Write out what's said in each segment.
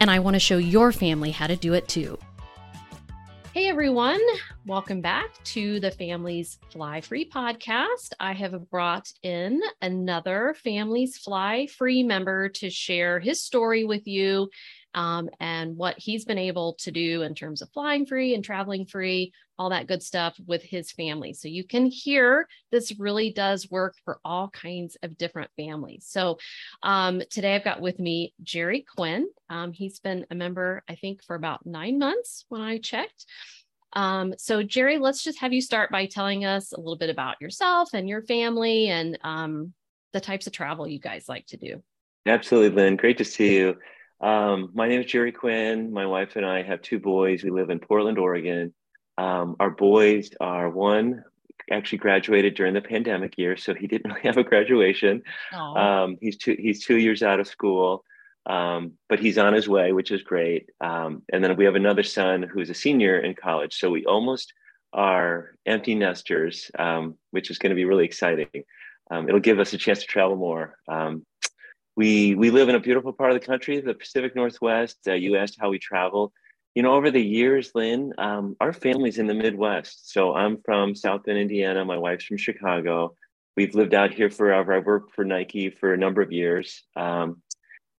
and I want to show your family how to do it too. Hey everyone, welcome back to the Families Fly Free podcast. I have brought in another Families Fly Free member to share his story with you um, and what he's been able to do in terms of flying free and traveling free, all that good stuff with his family. So you can hear this really does work for all kinds of different families. So um, today I've got with me Jerry Quinn. Um, he's been a member, I think, for about nine months when I checked. Um, so, Jerry, let's just have you start by telling us a little bit about yourself and your family and um, the types of travel you guys like to do. Absolutely, Lynn. Great to see you. Um, my name is Jerry Quinn. My wife and I have two boys. We live in Portland, Oregon. Um, our boys are one actually graduated during the pandemic year, so he didn't really have a graduation. Um, he's two he's two years out of school, um, but he's on his way, which is great. Um, and then we have another son who's a senior in college, so we almost are empty nesters, um, which is going to be really exciting. it'll give us a chance to travel more. We we live in a beautiful part of the country, the Pacific Northwest. Uh, you asked how we travel. You know, over the years, Lynn, um, our family's in the Midwest. So I'm from South Bend, Indiana. My wife's from Chicago. We've lived out here forever. I've worked for Nike for a number of years. Um,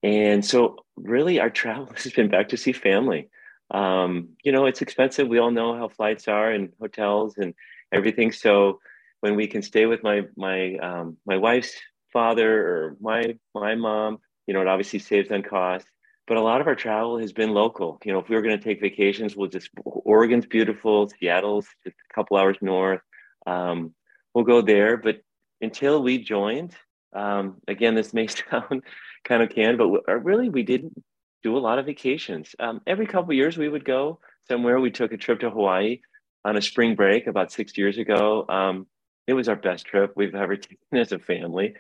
and so, really, our travel has been back to see family. Um, you know, it's expensive. We all know how flights are and hotels and everything. So, when we can stay with my my um, my wife's father or my my mom, you know, it obviously saves on cost. But a lot of our travel has been local. You know, if we were going to take vacations, we'll just Oregon's beautiful, Seattle's just a couple hours north. Um, we'll go there. But until we joined, um, again, this may sound kind of canned but uh, really we didn't do a lot of vacations. Um, every couple years we would go somewhere. We took a trip to Hawaii on a spring break about six years ago. It was our best trip we've ever taken as a family.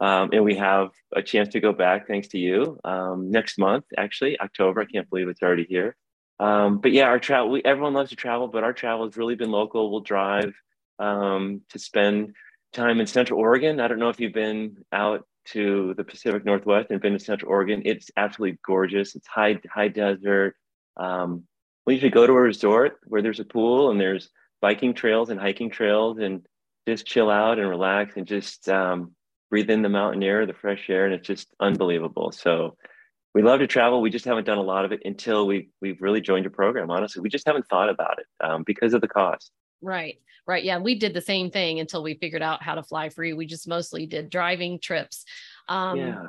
Um, and we have a chance to go back thanks to you um, next month, actually, October. I can't believe it's already here. Um, but yeah, our travel, we, everyone loves to travel, but our travel has really been local. We'll drive um, to spend time in Central Oregon. I don't know if you've been out to the Pacific Northwest and been to Central Oregon. It's absolutely gorgeous. It's high, high desert. Um, we usually go to a resort where there's a pool and there's biking trails and hiking trails and just chill out and relax and just um, breathe in the mountain air, the fresh air, and it's just unbelievable. So we love to travel. We just haven't done a lot of it until we we've really joined your program. Honestly, we just haven't thought about it um, because of the cost. Right. Right. Yeah. We did the same thing until we figured out how to fly free. We just mostly did driving trips. Um, yeah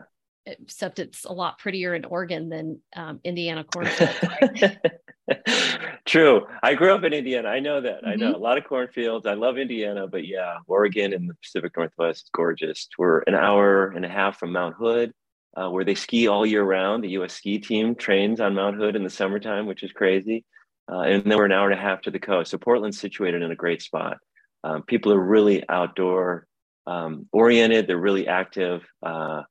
except it's a lot prettier in Oregon than um, Indiana cornfields. Right? True. I grew up in Indiana. I know that. Mm-hmm. I know mm-hmm. a lot of cornfields. I love Indiana, but yeah, Oregon and the Pacific Northwest is gorgeous. We're an hour and a half from Mount Hood, uh, where they ski all year round. The U.S. ski team trains on Mount Hood in the summertime, which is crazy. Uh, and then we're an hour and a half to the coast. So Portland's situated in a great spot. Um, people are really outdoor um, oriented. They're really active. Uh,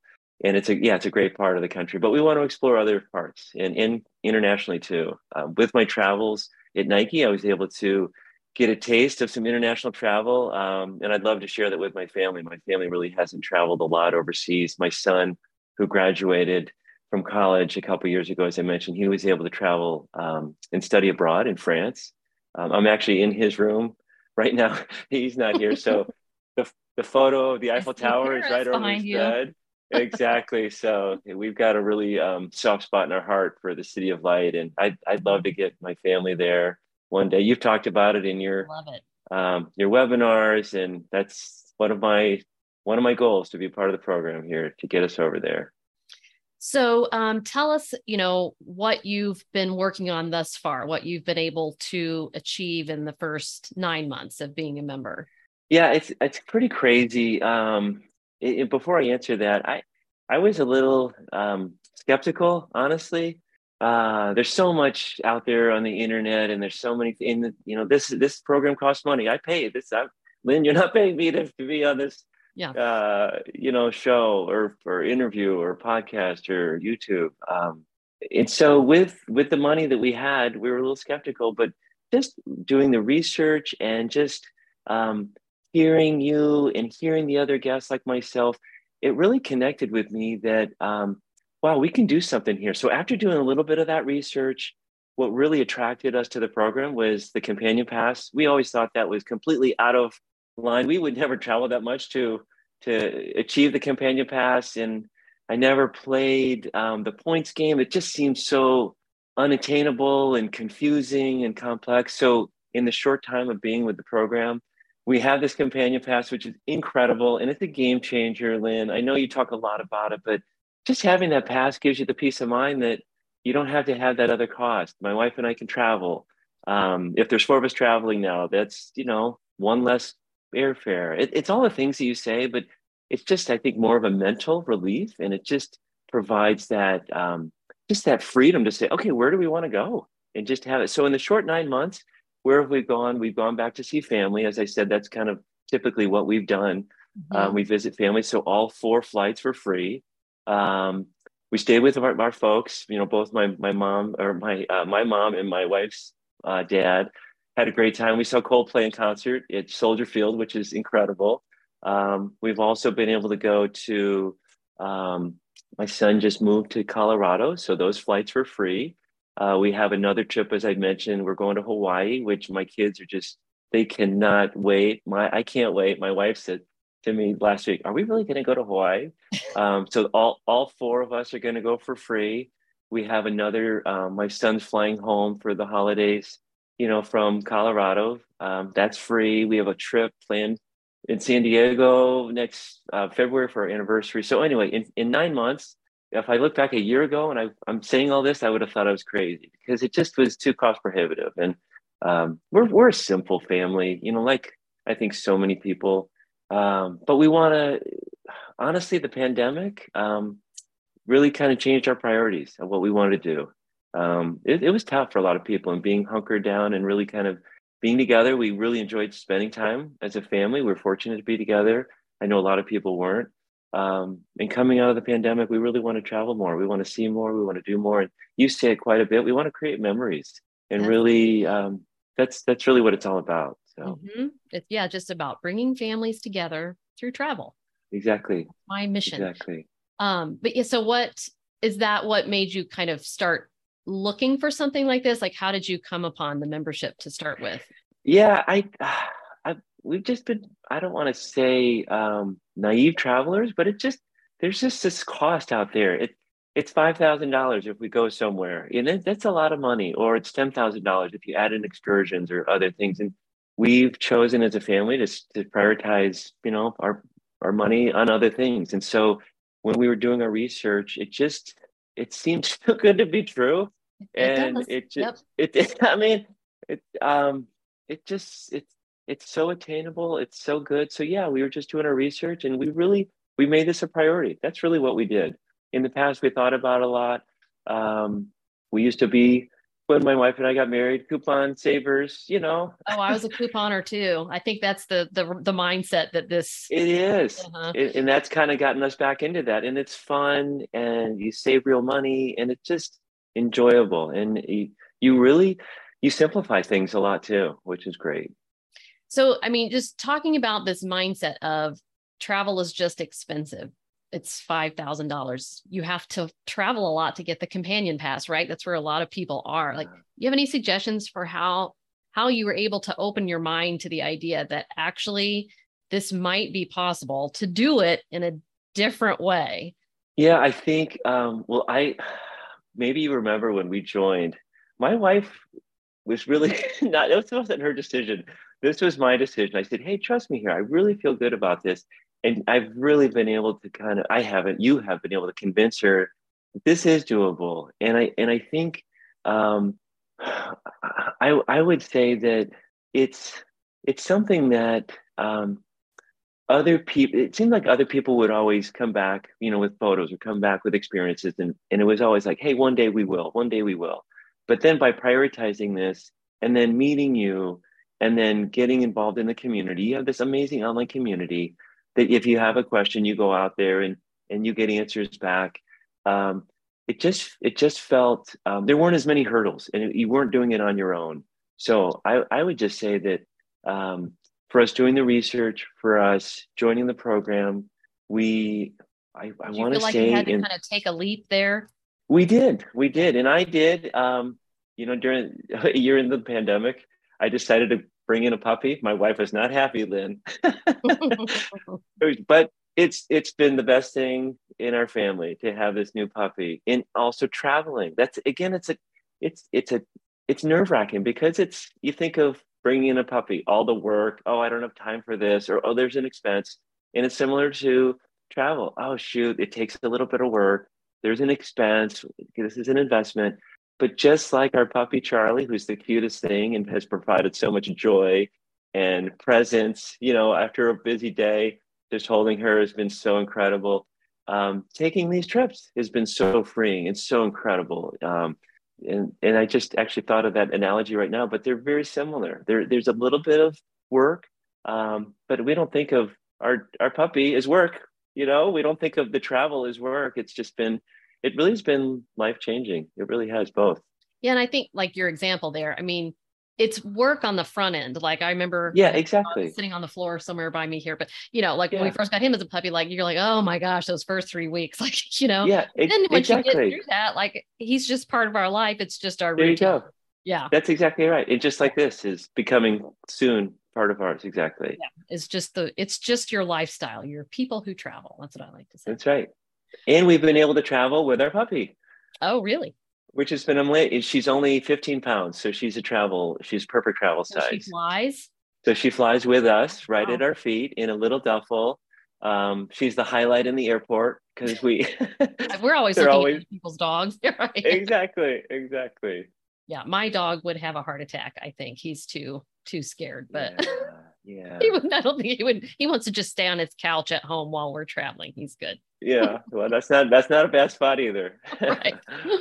and it's a yeah it's a great part of the country but we want to explore other parts and, and internationally too. Um, with my travels at nike i was able to get a taste of some international travel um, and i'd love to share that with my family. My family really hasn't traveled a lot overseas. My son who graduated from college a couple years ago as i mentioned he was able to travel um, and study abroad in france. Um, i'm actually in his room right now. He's not here. So the, the photo of the eiffel tower is right over his you. bed exactly. So we've got a really um, soft spot in our heart for the City of Light, and I'd I'd love to get my family there one day. You've talked about it in your love it um, your webinars, and that's one of my one of my goals to be part of the program here to get us over there. So, um, tell us, you know, what you've been working on thus far, what you've been able to achieve in the first nine months of being a member. Yeah, it's it's pretty crazy. Um, it, before I answer that, I I was a little um, skeptical, honestly. uh, there's so much out there on the internet, and there's so many. In the, you know, this this program costs money. I pay. This, I, Lynn, you're not paying me to, to be on this, yeah. uh, you know, show or or interview or podcast or YouTube. Um, and so with with the money that we had, we were a little skeptical, but just doing the research and just um, hearing you and hearing the other guests like myself, it really connected with me that um, wow, we can do something here. So after doing a little bit of that research, what really attracted us to the program was the companion pass. We always thought that was completely out of line. We would never travel that much to to achieve the companion pass, and I never played um, the points game. It just seemed so unattainable and confusing and complex. So in the short time of being with the program, we have this companion pass, which is incredible, and it's a game changer. Lynn, I know you talk a lot about it, but just having that pass gives you the peace of mind that you don't have to have that other cost. My wife and I can travel. Um, if there's four of us traveling now, that's you know one less airfare. It, it's all the things that you say, but it's just I think more of a mental relief, and it just provides that um, just that freedom to say, okay, where do we want to go, and just have it. So in the short nine months, where have we gone? We've gone back to see family. As I said, that's kind of typically what we've done. Mm-hmm. Um, we visit family, so all four flights were free. Um, we stayed with our, our, folks. You know, both my my mom or my uh, my mom and my wife's uh, dad had a great time. We saw Coldplay in concert at Soldier Field, which is incredible. Um, we've also been able to go to. Um, my son just moved to Colorado, so those flights were free. Uh, we have another trip, as I mentioned. We're going to Hawaii, which my kids are just they cannot wait. My I can't wait. My wife said to me last week, "Are we really going to go to Hawaii?" um, so all all four of us are going to go for free. We have another. Um, my son's flying home for the holidays. You know, from Colorado. Um, that's free. We have a trip planned in San Diego next uh, February for our anniversary. So anyway, in, in nine months, if I look back a year ago and I, I'm saying all this, I would have thought I was crazy because it just was too cost prohibitive. And um, we're we're a simple family, you know, like I think so many people. Um, but we want to, honestly, the pandemic um, really kind of changed our priorities of what we wanted to do. Um, it, it was tough for a lot of people and being hunkered down and really kind of being together. We really enjoyed spending time as a family. We are fortunate to be together. I know a lot of people weren't. Um, and coming out of the pandemic, we really want to travel more. We want to see more. We want to do more. And you say it quite a bit. We want to create memories, and really, um, that's that's really what it's all about. So, mm-hmm. it's yeah, just about bringing families together through travel. Exactly. My mission. Exactly. Um, but yeah, so what is that? What made you kind of start looking for something like this? Like, how did you come upon the membership to start with? Yeah, I, I we've just been. I don't want to say um, naive travelers, but it just there's just this cost out there. It it's five thousand dollars if we go somewhere, and it, that's a lot of money. Or it's ten thousand dollars if you add in excursions or other things. And we've chosen as a family to to prioritize, you know, our our money on other things. And so when we were doing our research, it just it seemed too good to be true and it, it just yep. it, it, i mean it um it just it's it's so attainable it's so good so yeah we were just doing our research and we really we made this a priority that's really what we did in the past we thought about a lot um we used to be when my wife and I got married, coupon savers, you know. oh, I was a couponer too. I think that's the the the mindset that this it is. Uh-huh. It, and that's kind of gotten us back into that. And it's fun and you save real money and it's just enjoyable and you, you really you simplify things a lot too which is great so i mean just talking about this mindset of travel is just expensive. It's $5000 you have to travel a lot to get the companion pass right? That's where a lot of people are. Like you have any suggestions for how how you were able to open your mind to the idea that actually this might be possible to do it in a different way? Yeah i think um, well i maybe you remember when we joined, my wife was really not, it wasn't her decision. This was my decision. I said, Hey, trust me here. I really feel good about this. And I've really been able to kind of, I haven't, you have been able to convince her this is doable. And I, and I think, um, I, I would say that it's, it's something that, um, other people it seemed like other people would always come back you know with photos or come back with experiences and, and it was always like hey one day we will one day we will but then by prioritizing this and then meeting you and then getting involved in the community you have this amazing online community that if you have a question you go out there and and you get answers back um, it just it just felt um, there weren't as many hurdles and you weren't doing it on your own so i i would just say that um, for us doing the research, for us joining the program, we I, I want to like say you had to in, kind of take a leap there. We did, we did, and I did. Um, you know, during a year in the pandemic, I decided to bring in a puppy. My wife was not happy, Lynn, but it's it's been the best thing in our family to have this new puppy, and also traveling. That's again, it's a it's it's a it's nerve wracking because it's you think of bringing in a puppy, all the work. Oh, I don't have time for this, or oh, there's an expense. And it's similar to travel. Oh, shoot, it takes a little bit of work. There's an expense. This is an investment. But just like our puppy Charlie, who's the cutest thing and has provided so much joy and presence, you know, after a busy day, just holding her has been so incredible. Um, taking these trips has been so freeing and so incredible. Um, and and I just actually thought of that analogy right now, but they're very similar. There there's a little bit of work, um, but we don't think of our our puppy as work. You know, we don't think of the travel as work. It's just been, it really has been life changing. It really has both. Yeah, and I think like your example there. I mean, it's work on the front end. Like I remember, yeah, exactly, sitting on the floor somewhere by me here. But you know, like yeah. when we first got him as a puppy, like you're like, oh my gosh, those first three weeks, like you know, yeah. It, then once exactly. you get through that, like he's just part of our life. It's just our there routine. you go. Yeah, that's exactly right. It just like this is becoming soon part of ours. Exactly. Yeah, it's just the it's just your lifestyle. You're people who travel. That's what I like to say. That's right. And we've been able to travel with our puppy. Oh, really? which has been amazing. She's only 15 pounds, so she's a travel. She's perfect travel size. So she flies. So she flies with us, right wow. at our feet, in a little duffel. Um, she's the highlight in the airport because we. We're always looking always... at people's dogs. right. Exactly. Exactly. Yeah, my dog would have a heart attack. I think he's too too scared, but. Yeah. Yeah. he would, I don't think he would. He wants to just stay on his couch at home while we're traveling. He's good. yeah. Well, that's not that's not a bad spot either. right.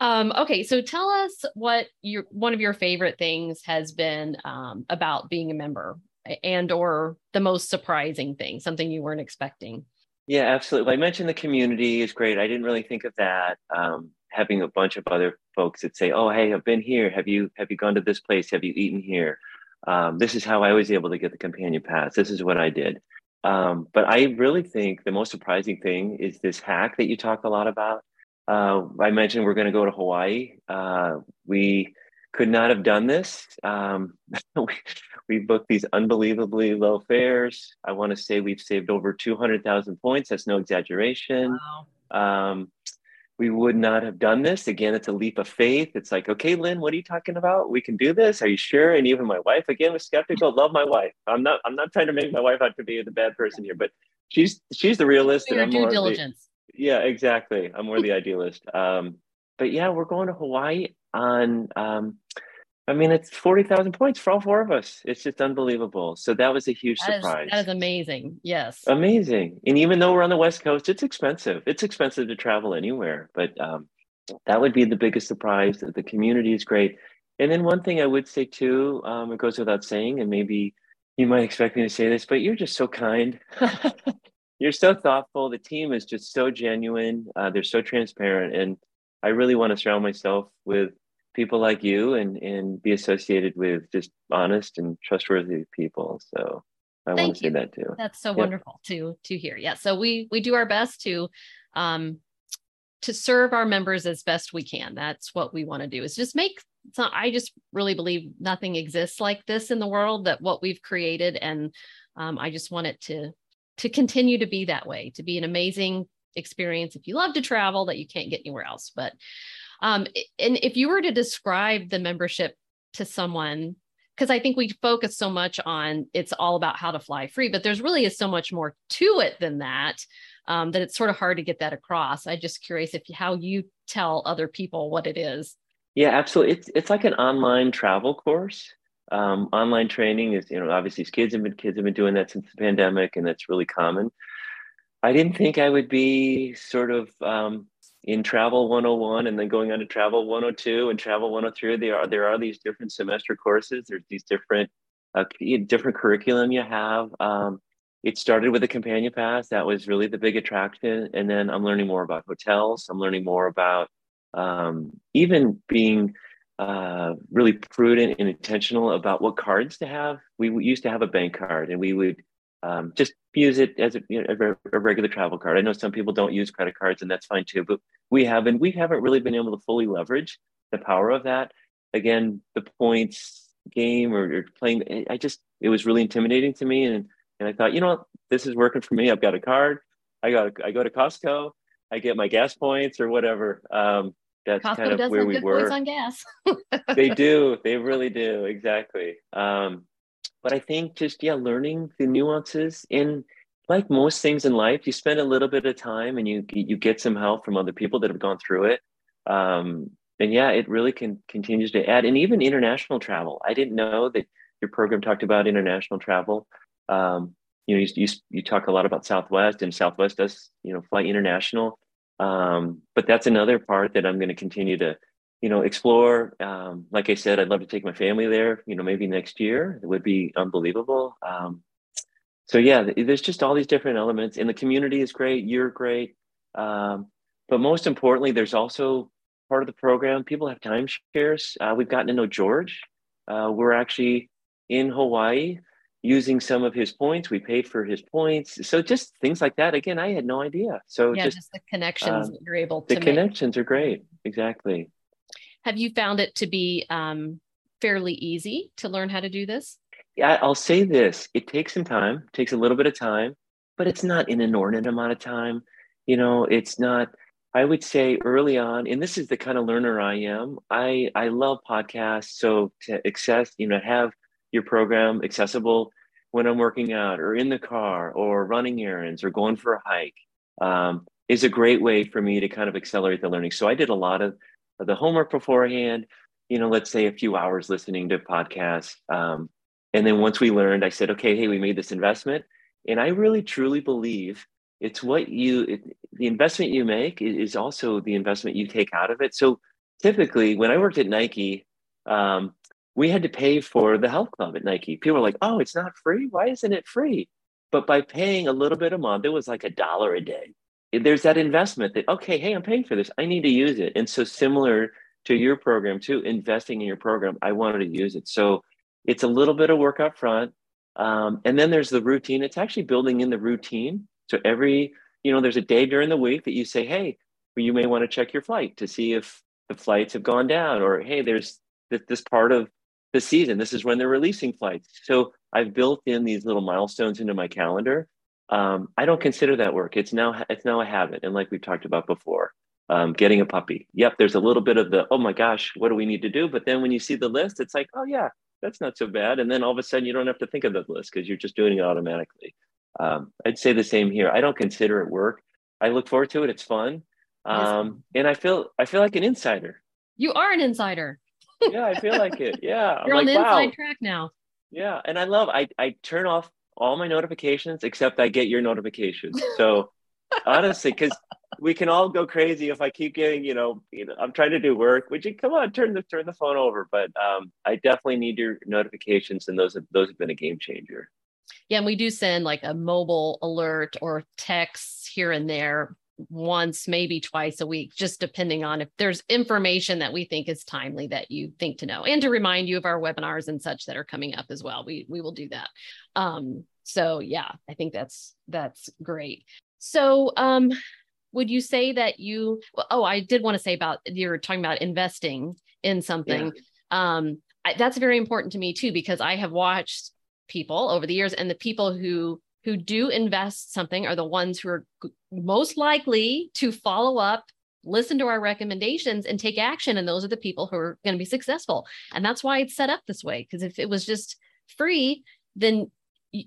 Um, okay, so tell us what your one of your favorite things has been um, about being a member, and or the most surprising thing, something you weren't expecting. Yeah, absolutely. I mentioned the community is great. I didn't really think of that. Um, having a bunch of other folks that say, "Oh, hey, I've been here. Have you have you gone to this place? Have you eaten here?" Um, this is how I was able to get the companion pass. This is what I did. Um, but I really think the most surprising thing is this hack that you talk a lot about. Uh, I mentioned we're going to go to Hawaii. Uh, we could not have done this. Um, we, we, booked these unbelievably low fares. I want to say we've saved over 200,000 points. That's no exaggeration. Wow. Um, we would not have done this. Again, it's a leap of faith. It's like, okay, Lynn, what are you talking about? We can do this. Are you sure? And even my wife, again, was skeptical. Love my wife. I'm not. I'm not trying to make my wife out to be the bad person here, but she's she's the realist. Your due diligence yeah, exactly. I'm more the idealist. Um, but yeah, we're going to Hawaii on. Um, I mean, it's forty thousand points for all four of us. It's just unbelievable. So that was a huge that surprise. Is, that is amazing. Yes, amazing. And even though we're on the West Coast, it's expensive. It's expensive to travel anywhere. But um, that would be the biggest surprise. That the community is great. And then one thing I would say too, um, it goes without saying, and maybe you might expect me to say this, but you're just so kind. you're so thoughtful. The team is just so genuine. Uh, they're so transparent, and I really want to surround myself with people like you and and be associated with just honest and trustworthy people. So I Thank want to you. say that too. That's so wonderful to to hear. Yeah. So we we do our best to um to serve our members as best we can. That's what we want to do. Is just make so I just really believe nothing exists like this in the world that what we've created and um, I just want it to to continue to be that way, to be an amazing experience if you love to travel that you can't get anywhere else. But um, and if you were to describe the membership to someone, because I think we focus so much on it's all about how to fly free, but there's really is so much more to it than that. Um, that it's sort of hard to get that across. I'm just curious if how you tell other people what it is. Yeah, absolutely. It's it's like an online travel course. Um, online training is, you know, obviously kids have been kids have been doing that since the pandemic, and that's really common. I didn't think I would be sort of um, in travel 101 and then going on to travel 102 and travel 103. There are there are these different semester courses. There's these different uh, different curriculum you have. Um, it started with a companion pass. That was really the big attraction. And then I'm learning more about hotels. I'm learning more about um, even being uh, really prudent and intentional about what cards to have. We used to have a bank card and we would um, just use it as a, you know, a, regular travel card. I know some people don't use credit cards and that's fine too, but we have, and we haven't really been able to fully leverage the power of that. Again, the points game or, or playing, I just, it was really intimidating to me. And and I thought, you know what, this is working for me. I've got a card. I got I go to Costco. I get my gas points or whatever. Um, that's Costco kind of where we were. on gas. they do. They really do. Exactly. Um, but I think just yeah, learning the nuances in like most things in life, you spend a little bit of time and you you get some help from other people that have gone through it. Um, and yeah, it really can continues to add. And even international travel. I didn't know that your program talked about international travel. Um, you know, you, you, you talk a lot about Southwest, and Southwest does you know fly international. Um, but that's another part that I'm going to continue to you know explore. Um, like I said, I'd love to take my family there. You know, maybe next year it would be unbelievable. Um, so yeah, there's just all these different elements, and the community is great. You're great, um, but most importantly, there's also part of the program. People have timeshares. Uh, we've gotten to know George. Uh, we're actually in Hawaii using some of his points. We paid for his points. So just things like that. Again, I had no idea. So yeah, just, just the connections um, you're able to The connections are great. Exactly. Have you found it to be um, fairly easy to learn how to do this? Yeah, I'll say this. It takes some time, takes a little bit of time, but it's not an inordinate amount of time. You know, it's not, I would say early on, and this is the kind of learner I am. I I love podcasts. So to access, you know, have your program accessible when I'm working out or in the car or running errands or going for a hike um, is a great way for me to kind of accelerate the learning. So I did a lot of, of the homework beforehand, you know, let's say a few hours listening to podcasts. Um, and then once we learned, I said, okay, hey, we made this investment. And I really truly believe it's what you, it, the investment you make is also the investment you take out of it. So typically, when I worked at Nike, um, we had to pay for the health club at Nike. People were like, oh, it's not free. Why isn't it free? But by paying a little bit a month, it was like a dollar a day. There's that investment that, okay, hey, I'm paying for this. I need to use it. And so, similar to your program, too, investing in your program, I wanted to use it. So, it's a little bit of work up front. Um, and then there's the routine. It's actually building in the routine. So, every, you know, there's a day during the week that you say, hey, you may want to check your flight to see if the flights have gone down, or hey, there's this part of the season. This is when they're releasing flights. So I've built in these little milestones into my calendar. Um, I don't consider that work. It's now it's now a habit, and like we've talked about before, um, getting a puppy. Yep, there's a little bit of the oh my gosh, what do we need to do? But then when you see the list, it's like oh yeah, that's not so bad. And then all of a sudden you don't have to think of the list because you're just doing it automatically. Um, I'd say the same here. I don't consider it work. I look forward to it. It's fun, um, and I feel I feel like an insider. You are an insider yeah, I feel like it. Yeah. You're I'm on like, the inside wow. track now. Yeah. And I love I I turn off all my notifications except I get your notifications. So honestly, because we can all go crazy if I keep getting, you know, you know, I'm trying to do work. Would you come on, turn the turn the phone over? But um, I definitely need your notifications, and those have those have been a game changer. Yeah, and we do send like a mobile alert or texts here and there once, maybe twice a week, just depending on if there's information that we think is timely that you think to know, and to remind you of our webinars and such that are coming up as well. We we will do that. Um, so yeah, I think that's that's great. So um, would you say that you? Well, oh, I did want to say about you're talking about investing in something. Yeah. Um, I, that's very important to me too because I have watched people over the years and the people who who do invest something are the ones who are most likely to follow up listen to our recommendations and take action and those are the people who are going to be successful. And that's why it's set up this way because if it was just free then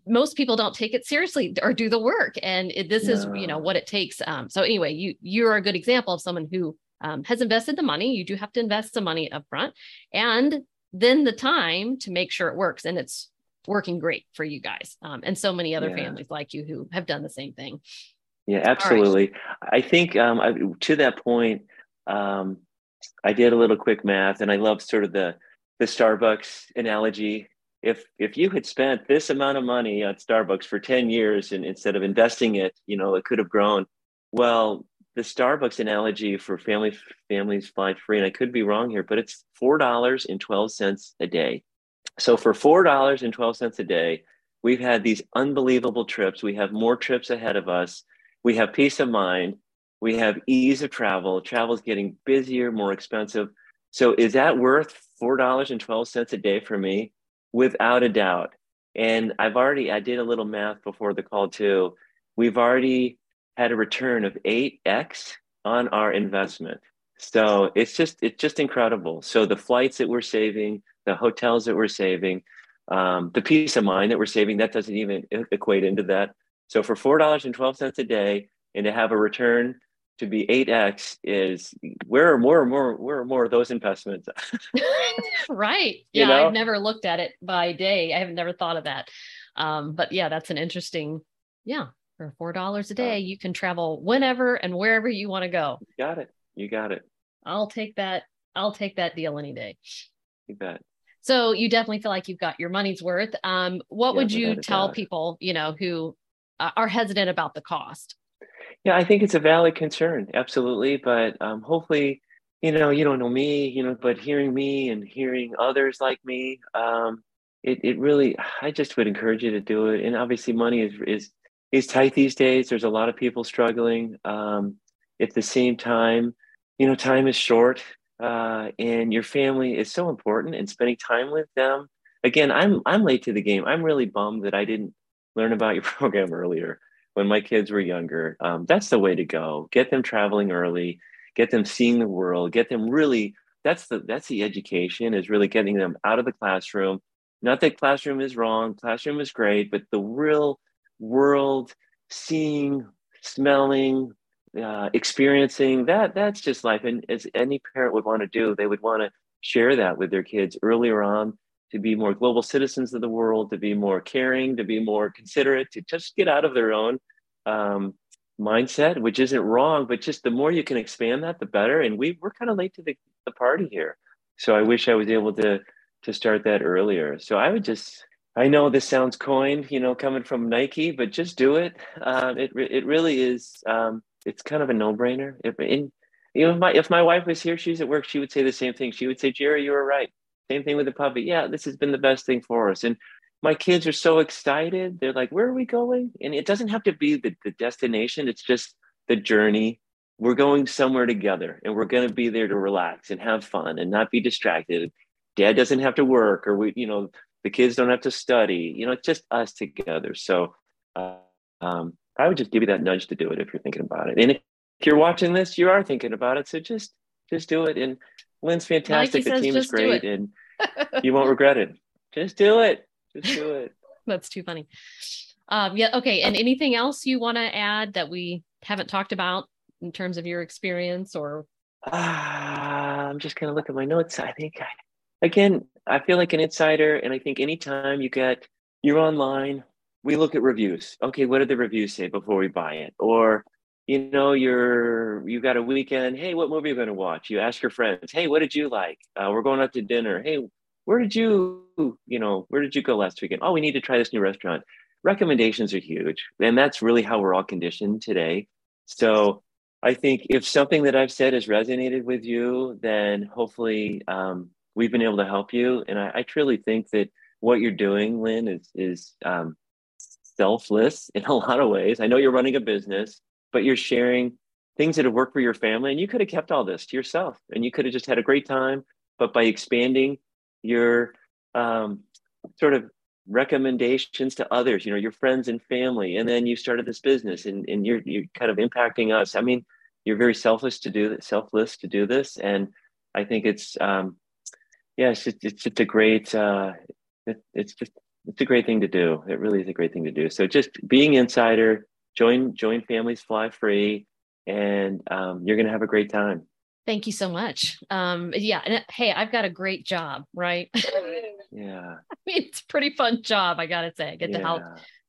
most people don't take it seriously or do the work. And it, this is you know what it takes um, so anyway you you're a good example of someone who um, has invested the money. You do have to invest some money up front and then the time to make sure it works. And it's working great for you guys um, and so many other yeah. families like you who have done the same thing. Yeah absolutely right. i think um, I, to that point um, i did a little quick math and i love sort of the the starbucks analogy. If if you had spent this amount of money at starbucks for 10 years and instead of investing it you know it could have grown. Well the starbucks analogy for family families fly free and i could be wrong here but it's $4.12 a day so for $4.12 a day, we've had these unbelievable trips. We have more trips ahead of us. We have peace of mind. We have ease of travel. Travel is getting busier, more expensive. So is that worth $4.12 a day for me? Without a doubt. And I've already, I did a little math before the call too. We've already had a return of 8x on our investment. So it's just, it's just incredible. So the flights that we're saving, the hotels that we're saving, um, the peace of mind that we're saving, that doesn't even equate into that. So for four dollars and twelve cents a day, and to have a return to be eight x is where are more and more where are more of those investments? right. Yeah, you know? I've never looked at it by day. I have never thought of that. Um, but yeah, that's an interesting. Yeah, for four dollars a day, you can travel whenever and wherever you want to go. You got it. You got it. I'll take that. I'll take that deal any day. You bet. So you definitely feel like you've got your money's worth. Um, what yeah, would you tell people, you know, who uh, are hesitant about the cost? Yeah, I think it's a valid concern, absolutely. But um, hopefully, you know, you don't know me, you know, but hearing me and hearing others like me, um, it it really, I just would encourage you to do it. And obviously, money is is is tight these days. There's a lot of people struggling. Um, at the same time, you know, time is short uh, and your family is so important and spending time with them. Again i'm i'm late to the game. I'm really bummed that i didn't learn about your program earlier when my kids were younger. Um, that's the way to go. Get them traveling early get them seeing the world get them really that's the that's the education is really getting them out of the classroom. Not that classroom is wrong classroom is great but the real world seeing smelling uh, experiencing that that's just life and as any parent would want to do they would want to share that with their kids earlier on to be more global citizens of the world to be more caring to be more considerate to just get out of their own um, mindset which isn't wrong but just the more you can expand that the better and we we're kind of late to the, the party here so i wish i was able to to start that earlier so i would just I know this sounds coined, you know, coming from Nike, but just do it. Um, it it really is. Um, it's kind of a no brainer. If in, you know, if my if my wife was here, she's at work, she would say the same thing. She would say, "Jerry, you were right." Same thing with the puppy. Yeah, this has been the best thing for us. And my kids are so excited. They're like, "Where are we going?" And it doesn't have to be the, the destination. It's just the journey. We're going somewhere together, and we're going to be there to relax and have fun and not be distracted. Dad doesn't have to work, or we, you know, the kids don't have to study. You know, it's just us together. So. Uh, um, I would just give you that nudge to do it if you're thinking about it. And if you're watching this, you are thinking about it. So just just do it. And Lynn's fantastic. the team is great, and you won't regret it. Just do it. Just do it. That's too funny. Um, yeah. Okay. And anything else you want to add that we haven't talked about in terms of your experience or? Uh, I'm just gonna look at my notes. I think I, again, I feel like an insider, and I think anytime you get you're online we look at reviews. Okay, what did the reviews say before we buy it? Or, you know, you're you got a weekend. Hey, what movie are you going to watch? You ask your friends. Hey, what did you like? Uh, we're going out to dinner. Hey, where did you you know where did you go last weekend? Oh, we need to try this new restaurant. Recommendations are huge, and that's really how we're all conditioned today. So. I think if something that I've said has resonated with you, then hopefully um, we've been able to help you. And I, I, truly think that what you're doing, Lynn, is is um, selfless in a lot of ways. I know you're running a business, but you're sharing things that have worked for your family. And you could have kept all this to yourself and you could have just had a great time. But by expanding your um, sort of recommendations to others, you know, your friends and family, and then you started this business and, and you're, you're kind of impacting us. I mean, you're very selfless to do this, selfless to do this. And I think it's, um, yeah, it's just, it's just a great, uh, it, it's just it's a great thing to do. It really is a great thing to do. So just being insider, join join families fly free, and um, you're going to have a great time. Thank you so much. Um, yeah, and hey, I've got a great job, right? yeah. I mean, it's a pretty fun job, I gotta say. I get yeah. to help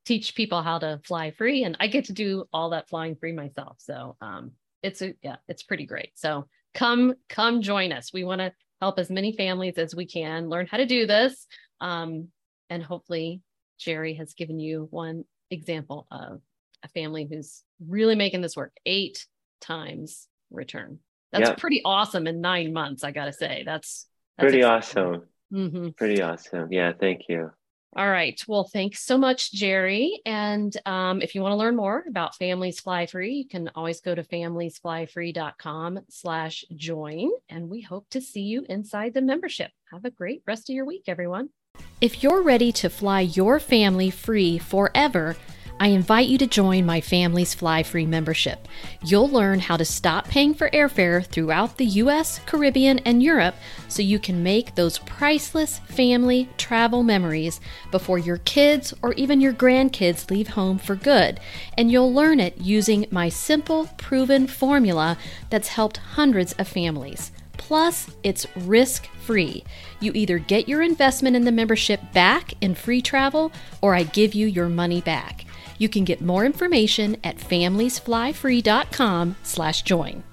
teach people how to fly free, and I get to do all that flying free myself. So um, it's a yeah, it's pretty great. So come come join us. We want to help as many families as we can learn how to do this. Um, and hopefully, Jerry has given you one example of a family who's really making this work eight times return. That's pretty awesome in nine months, I got to say. That's, that's pretty exciting. awesome. Mm-hmm. Pretty awesome. Yeah, thank you. All right. Well, thanks so much, Jerry. And um, if you want to learn more about Families Fly Free, you can always go to familiesflyfree.com slash join. And we hope to see you inside the membership. Have a great rest of your week, everyone. If you're ready to fly your family free forever, I invite you to join my family's Fly Free membership. You'll learn how to stop paying for airfare throughout the US, Caribbean, and Europe so you can make those priceless family travel memories before your kids or even your grandkids leave home for good. And you'll learn it using my simple, proven formula that's helped hundreds of families. Plus, it's risk free. You either get your investment in the membership back in free travel or I give you your money back. You can get more information at familiesflyfree.com/join.